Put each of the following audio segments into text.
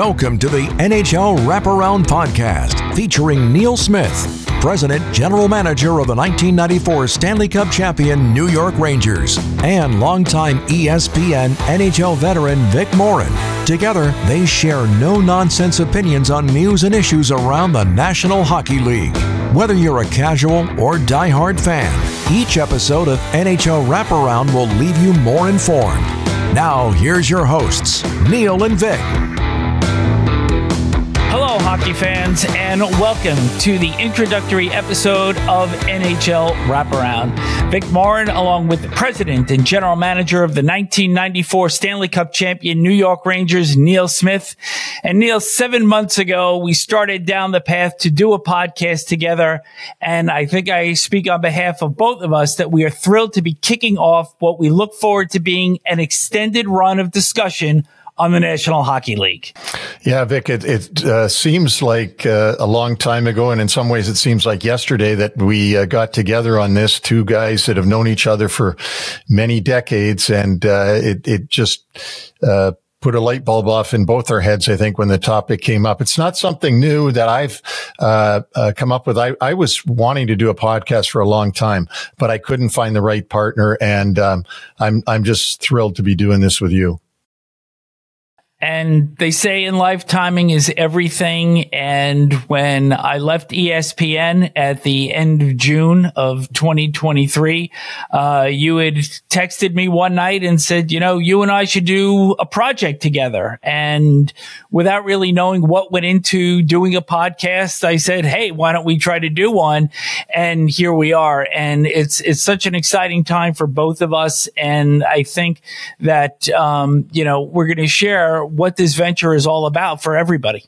Welcome to the NHL Wraparound Podcast featuring Neil Smith, President General Manager of the 1994 Stanley Cup champion New York Rangers, and longtime ESPN NHL veteran Vic Morren. Together, they share no nonsense opinions on news and issues around the National Hockey League. Whether you're a casual or diehard fan, each episode of NHL Wraparound will leave you more informed. Now, here's your hosts, Neil and Vic. Hockey fans, and welcome to the introductory episode of NHL Wraparound. Vic Morren, along with the president and general manager of the 1994 Stanley Cup champion New York Rangers, Neil Smith. And Neil, seven months ago, we started down the path to do a podcast together. And I think I speak on behalf of both of us that we are thrilled to be kicking off what we look forward to being an extended run of discussion on the National Hockey League. Yeah, Vic, it, it uh, seems like uh, a long time ago, and in some ways, it seems like yesterday that we uh, got together on this. Two guys that have known each other for many decades, and uh, it it just uh, put a light bulb off in both our heads, I think, when the topic came up. It's not something new that I've uh, uh, come up with. I, I, was wanting to do a podcast for a long time, but I couldn't find the right partner. And um, I'm, I'm just thrilled to be doing this with you. And they say in life, timing is everything. And when I left ESPN at the end of June of 2023, uh, you had texted me one night and said, you know, you and I should do a project together. And without really knowing what went into doing a podcast, I said, Hey, why don't we try to do one? And here we are. And it's, it's such an exciting time for both of us. And I think that, um, you know, we're going to share what this venture is all about for everybody.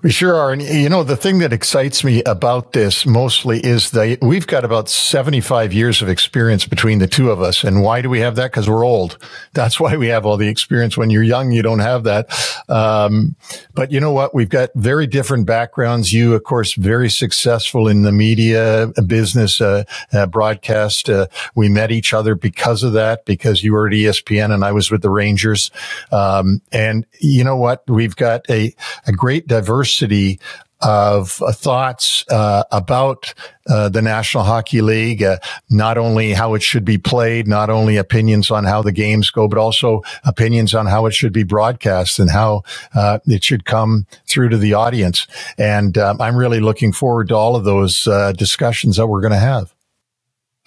We sure are. And you know, the thing that excites me about this mostly is that we've got about 75 years of experience between the two of us. And why do we have that? Because we're old. That's why we have all the experience. When you're young, you don't have that. Um, but you know what? We've got very different backgrounds. You, of course, very successful in the media business, uh, uh, broadcast. Uh, we met each other because of that, because you were at ESPN and I was with the Rangers. Um, and you know what? We've got a, a great diversity diversity of uh, thoughts uh, about uh, the National Hockey League, uh, not only how it should be played, not only opinions on how the games go, but also opinions on how it should be broadcast and how uh, it should come through to the audience. And um, I'm really looking forward to all of those uh, discussions that we're going to have.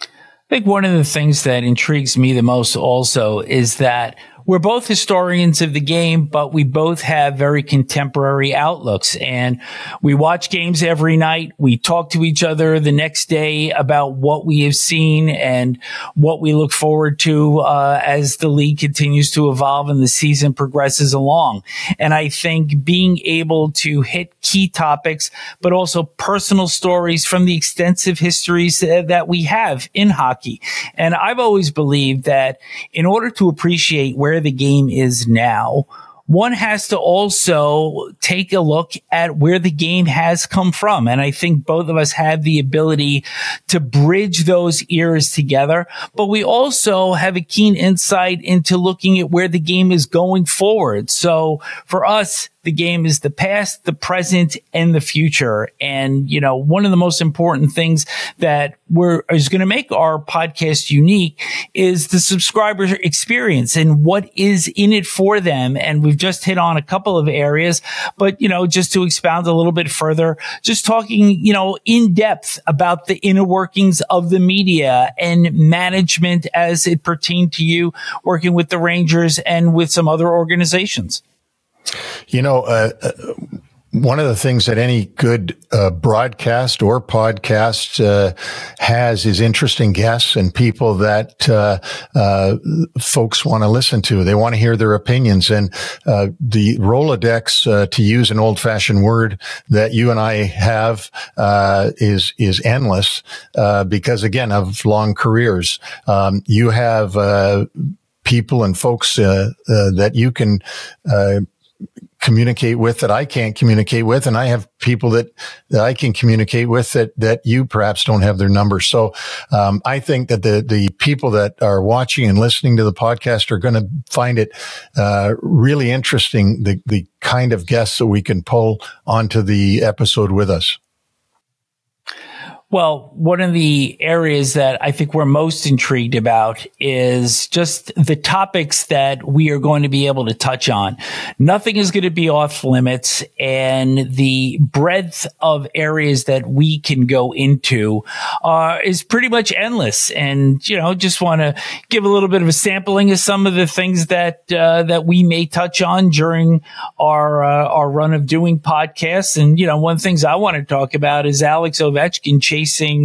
I think one of the things that intrigues me the most also is that we're both historians of the game, but we both have very contemporary outlooks and we watch games every night. We talk to each other the next day about what we have seen and what we look forward to uh, as the league continues to evolve and the season progresses along. And I think being able to hit key topics, but also personal stories from the extensive histories that we have in hockey. And I've always believed that in order to appreciate where where the game is now, one has to also take a look at where the game has come from. And I think both of us have the ability to bridge those eras together, but we also have a keen insight into looking at where the game is going forward. So for us, the game is the past, the present, and the future. And, you know, one of the most important things that we're, is going to make our podcast unique is the subscriber experience and what is in it for them. And we've just hit on a couple of areas, but, you know, just to expound a little bit further, just talking, you know, in depth about the inner workings of the media and management as it pertained to you working with the Rangers and with some other organizations. You know, uh, uh, one of the things that any good uh, broadcast or podcast uh, has is interesting guests and people that uh, uh folks want to listen to. They want to hear their opinions. And uh, the Rolodex, uh, to use an old-fashioned word that you and I have, is is endless because, again, of long careers. Um, you have people and folks that you can communicate with that I can't communicate with. And I have people that, that I can communicate with that, that you perhaps don't have their number. So, um, I think that the, the people that are watching and listening to the podcast are going to find it, uh, really interesting, the, the kind of guests that we can pull onto the episode with us. Well, one of the areas that I think we're most intrigued about is just the topics that we are going to be able to touch on. Nothing is going to be off limits and the breadth of areas that we can go into uh, is pretty much endless. And, you know, just want to give a little bit of a sampling of some of the things that, uh, that we may touch on during our, uh, our run of doing podcasts. And, you know, one of the things I want to talk about is Alex Ovechkin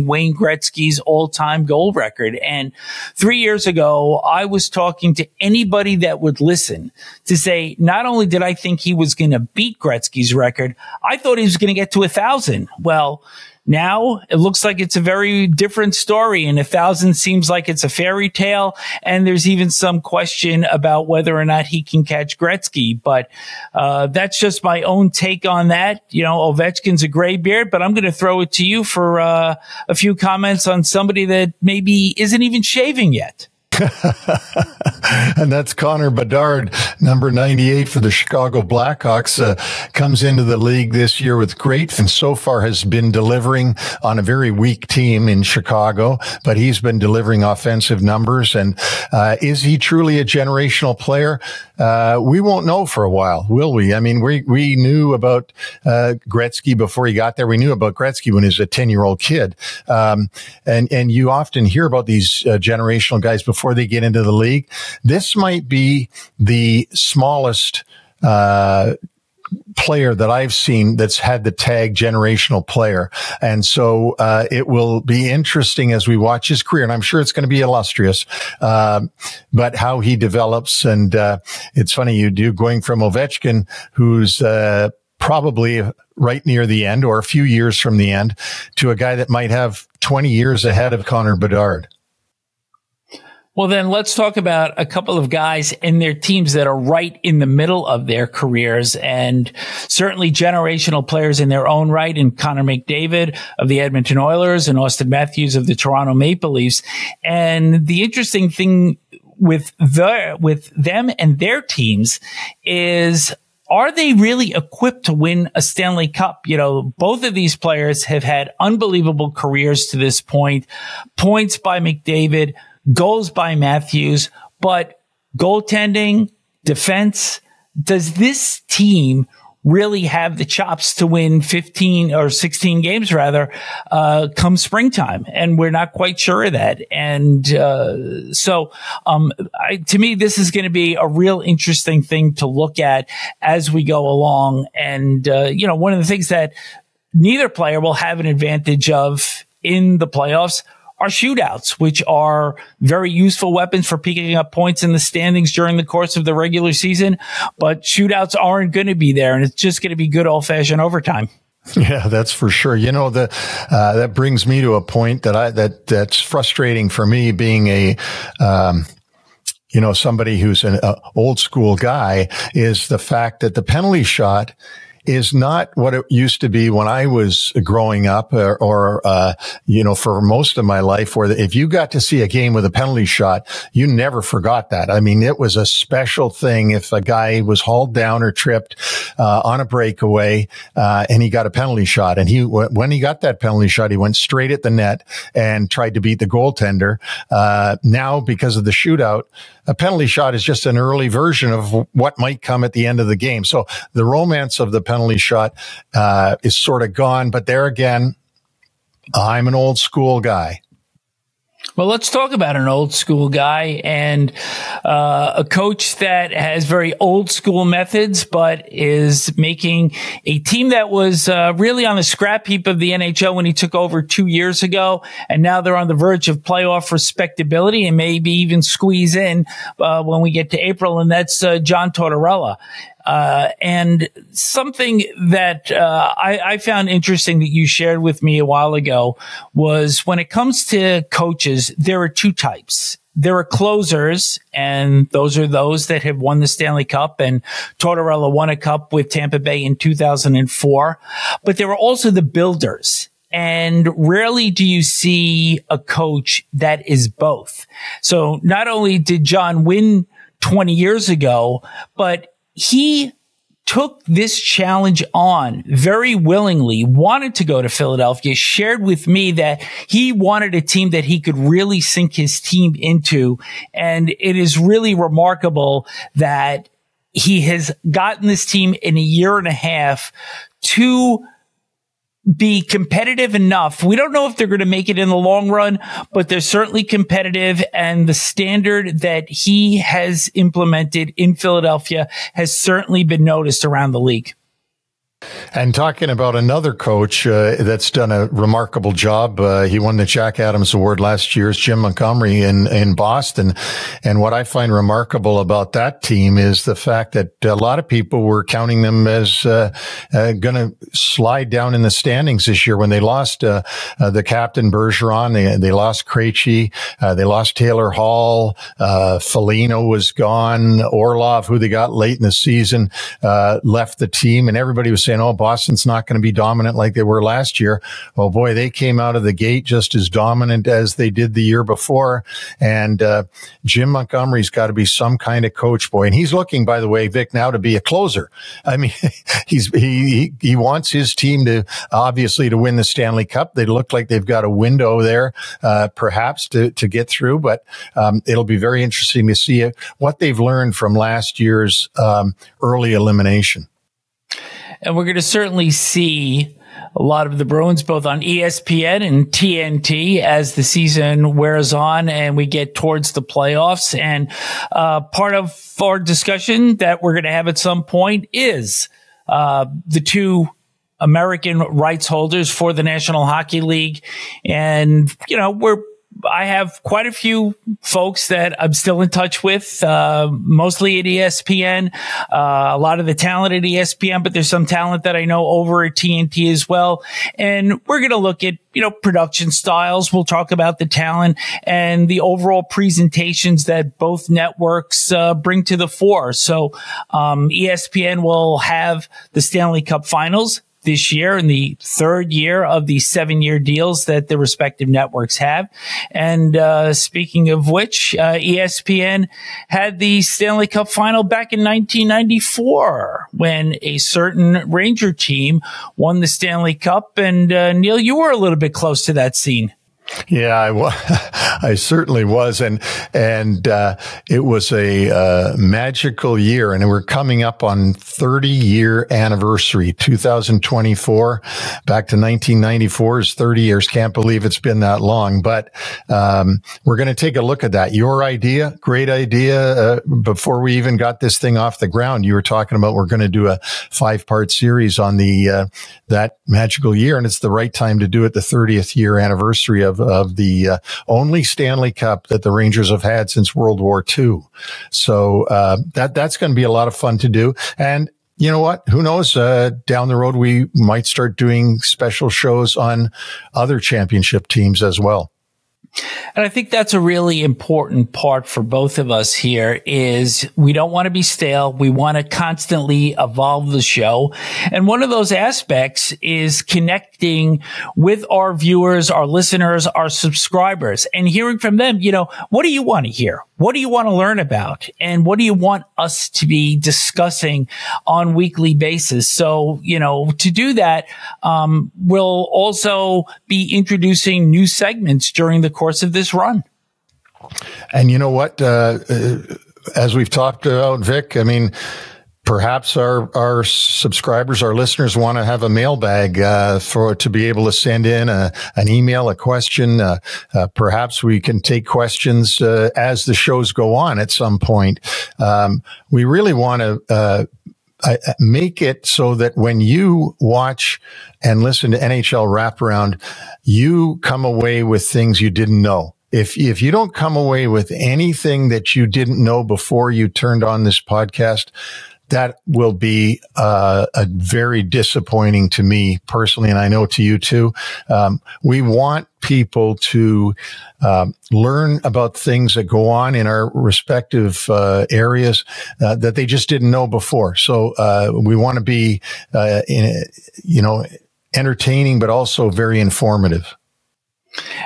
Wayne Gretzky's all time goal record. And three years ago, I was talking to anybody that would listen to say, not only did I think he was going to beat Gretzky's record, I thought he was going to get to a thousand. Well, now it looks like it's a very different story and a thousand seems like it's a fairy tale. And there's even some question about whether or not he can catch Gretzky. But, uh, that's just my own take on that. You know, Ovechkin's a gray beard, but I'm going to throw it to you for, uh, a few comments on somebody that maybe isn't even shaving yet. and that's Connor Bedard, number 98 for the Chicago Blackhawks, uh, comes into the league this year with great and so far has been delivering on a very weak team in Chicago, but he's been delivering offensive numbers. And, uh, is he truly a generational player? Uh, we won't know for a while, will we? I mean, we, we knew about, uh, Gretzky before he got there. We knew about Gretzky when he was a 10 year old kid. Um, and, and you often hear about these uh, generational guys before they get into the league. This might be the smallest, uh, player that I've seen that's had the tag generational player. And so, uh, it will be interesting as we watch his career. And I'm sure it's going to be illustrious, uh, but how he develops. And, uh, it's funny you do going from Ovechkin, who's, uh, probably right near the end or a few years from the end to a guy that might have 20 years ahead of Connor Bedard. Well, then let's talk about a couple of guys and their teams that are right in the middle of their careers and certainly generational players in their own right and Connor McDavid of the Edmonton Oilers and Auston Matthews of the Toronto Maple Leafs. And the interesting thing with the, with them and their teams is are they really equipped to win a Stanley Cup? You know, both of these players have had unbelievable careers to this point. Points by McDavid, goals by Matthews, but goaltending, defense, does this team really have the chops to win 15 or 16 games rather, uh, come springtime. And we're not quite sure of that. And, uh, so, um, I, to me, this is going to be a real interesting thing to look at as we go along. And, uh, you know, one of the things that neither player will have an advantage of in the playoffs are shootouts, which are very useful weapons for picking up points in the standings during the course of the regular season. But shootouts aren't going to be there, and it's just going to be good old fashioned overtime. Yeah, that's for sure. You know, the, uh, that brings me to a point that I, that, that's frustrating for me being a, um, you know, somebody who's an uh, old school guy is the fact that the penalty shot is not what it used to be when I was growing up or, or uh, you know, for most of my life where if you got to see a game with a penalty shot, you never forgot that. I mean, it was a special thing if a guy was hauled down or tripped uh, on a breakaway uh, and he got a penalty shot. And he, when he got that penalty shot, he went straight at the net and tried to beat the goaltender. Uh, now, because of the shootout, a penalty shot is just an early version of what might come at the end of the game. So the romance of the penalty shot uh, is sort of gone. But there again, I'm an old school guy. Well, let's talk about an old school guy and uh, a coach that has very old school methods, but is making a team that was uh, really on the scrap heap of the NHL when he took over two years ago, and now they're on the verge of playoff respectability and maybe even squeeze in uh, when we get to April, and that's uh, John Tortorella. Uh, and something that uh, I, I, found interesting that you shared with me a while ago was when it comes to coaches, there are two types. there are closers, and those are those that have won the Stanley Cup. And Tortorella won a cup with Tampa Bay in 2004. But there are also the builders. And rarely do you see a coach that is both. So not only did John win 20 years ago, but he took this challenge on very willingly, wanted to go to Philadelphia, shared with me that he wanted a team that he could really sink his team into. And it is really remarkable that he has gotten this team in a year and a half to be competitive enough. We don't know if they're going to make it in the long run, but they're certainly competitive. And the standard that he has implemented in Philadelphia has certainly been noticed around the league. And talking about another coach uh, that's done a remarkable job, uh, he won the Jack Adams Award last year. Is Jim Montgomery in in Boston, and what I find remarkable about that team is the fact that a lot of people were counting them as uh, uh going to slide down in the standings this year when they lost uh, uh, the captain Bergeron, they they lost Krejci, they lost Taylor Hall, Foligno was gone, Orlov, who they got late in the season, left the team, and everybody was saying, "Oh." Boston's not going to be dominant like they were last year. Well, boy, they came out of the gate just as dominant as they did the year before. And uh, Jim Montgomery's got to be some kind of coach, boy. And he's looking, by the way, Vic, now to be a closer. I mean, he's he he wants his team to obviously to win the Stanley Cup. They look like they've got a window there, uh, perhaps to to get through. But um, it'll be very interesting to see what they've learned from last year's um, early elimination. And we're going to certainly see a lot of the Bruins both on ESPN and TNT as the season wears on and we get towards the playoffs. And uh, part of our discussion that we're going to have at some point is uh, the two American rights holders for the National Hockey League. And, you know, we're I have quite a few folks that I'm still in touch with, uh, mostly at ESPN, uh, a lot of the talent at ESPN, but there's some talent that I know over at TNT as well. And we're going to look at, you know, production styles. We'll talk about the talent and the overall presentations that both networks, uh, bring to the fore. So, um, ESPN will have the Stanley Cup finals this year in the third year of the seven year deals that the respective networks have. And uh, speaking of which, uh, ESPN had the Stanley Cup final back in 1994 when a certain Ranger team won the Stanley Cup. And uh, Neil, you were a little bit close to that scene. Yeah, I, certainly was, and and uh, it was a uh, magical year, and we're coming up on 30 year anniversary, 2024. Back to 1994 is 30 years. Can't believe it's been that long, but um, we're going to take a look at that. Your idea, great idea. Uh, before we even got this thing off the ground, you were talking about we're going to do a five part series on the uh, that magical year, and it's the right time to do it. The 30th year anniversary of of, of the uh, only Stanley Cup that the Rangers have had since World War II. So uh, that that's going to be a lot of fun to do. And you know what? Who knows? Uh, down the road, we might start doing special shows on other championship teams as well. And I think that's a really important part for both of us here is we don't want to be stale. We want to constantly evolve the show. And one of those aspects is connecting with our viewers, our listeners, our subscribers and hearing from them, you know, what do you want to hear? What do you want to learn about? And what do you want us to be discussing on weekly basis? So, you know, to do that, um, we'll also be introducing new segments during the course of this run. And you know what? Uh, uh as we've talked about, Vic, I mean, perhaps our our subscribers, our listeners want to have a mailbag uh, for to be able to send in a, an email, a question. Uh, uh, perhaps we can take questions uh, as the shows go on at some point. Um, we really want to. Uh, make it so that when you watch and listen to NHL wraparound, you come away with things you didn't know. If if you don't come away with anything that you didn't know before you turned on this podcast, that will be uh, a very disappointing to me personally, and I know to you too. Um, we want people to um, learn about things that go on in our respective uh, areas uh, that they just didn't know before. So uh, we want to be, uh, in, you know, entertaining, but also very informative.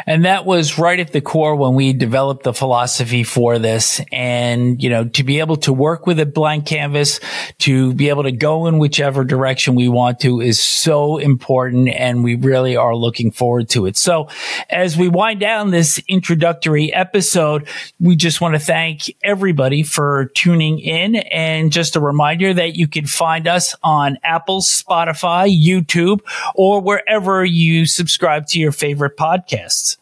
And that was right at the core when we developed the philosophy for this. And, you know, to be able to work with a blank canvas, to be able to go in whichever direction we want to is so important. And we really are looking forward to it. So as we wind down this introductory episode, we just want to thank everybody for tuning in. And just a reminder that you can find us on Apple, Spotify, YouTube, or wherever you subscribe to your favorite podcast podcasts.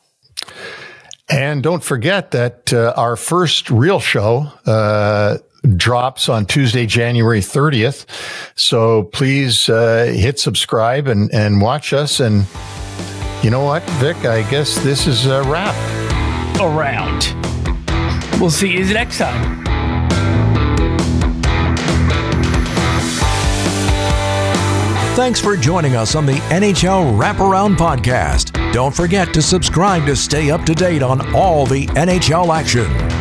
And don't forget that uh, our first real show uh, drops on Tuesday, January 30th. So please uh, hit subscribe and, and watch us. And you know what, Vic? I guess this is a wrap. Around. We'll see you next time. Thanks for joining us on the NHL Wraparound Podcast. Don't forget to subscribe to stay up to date on all the NHL action.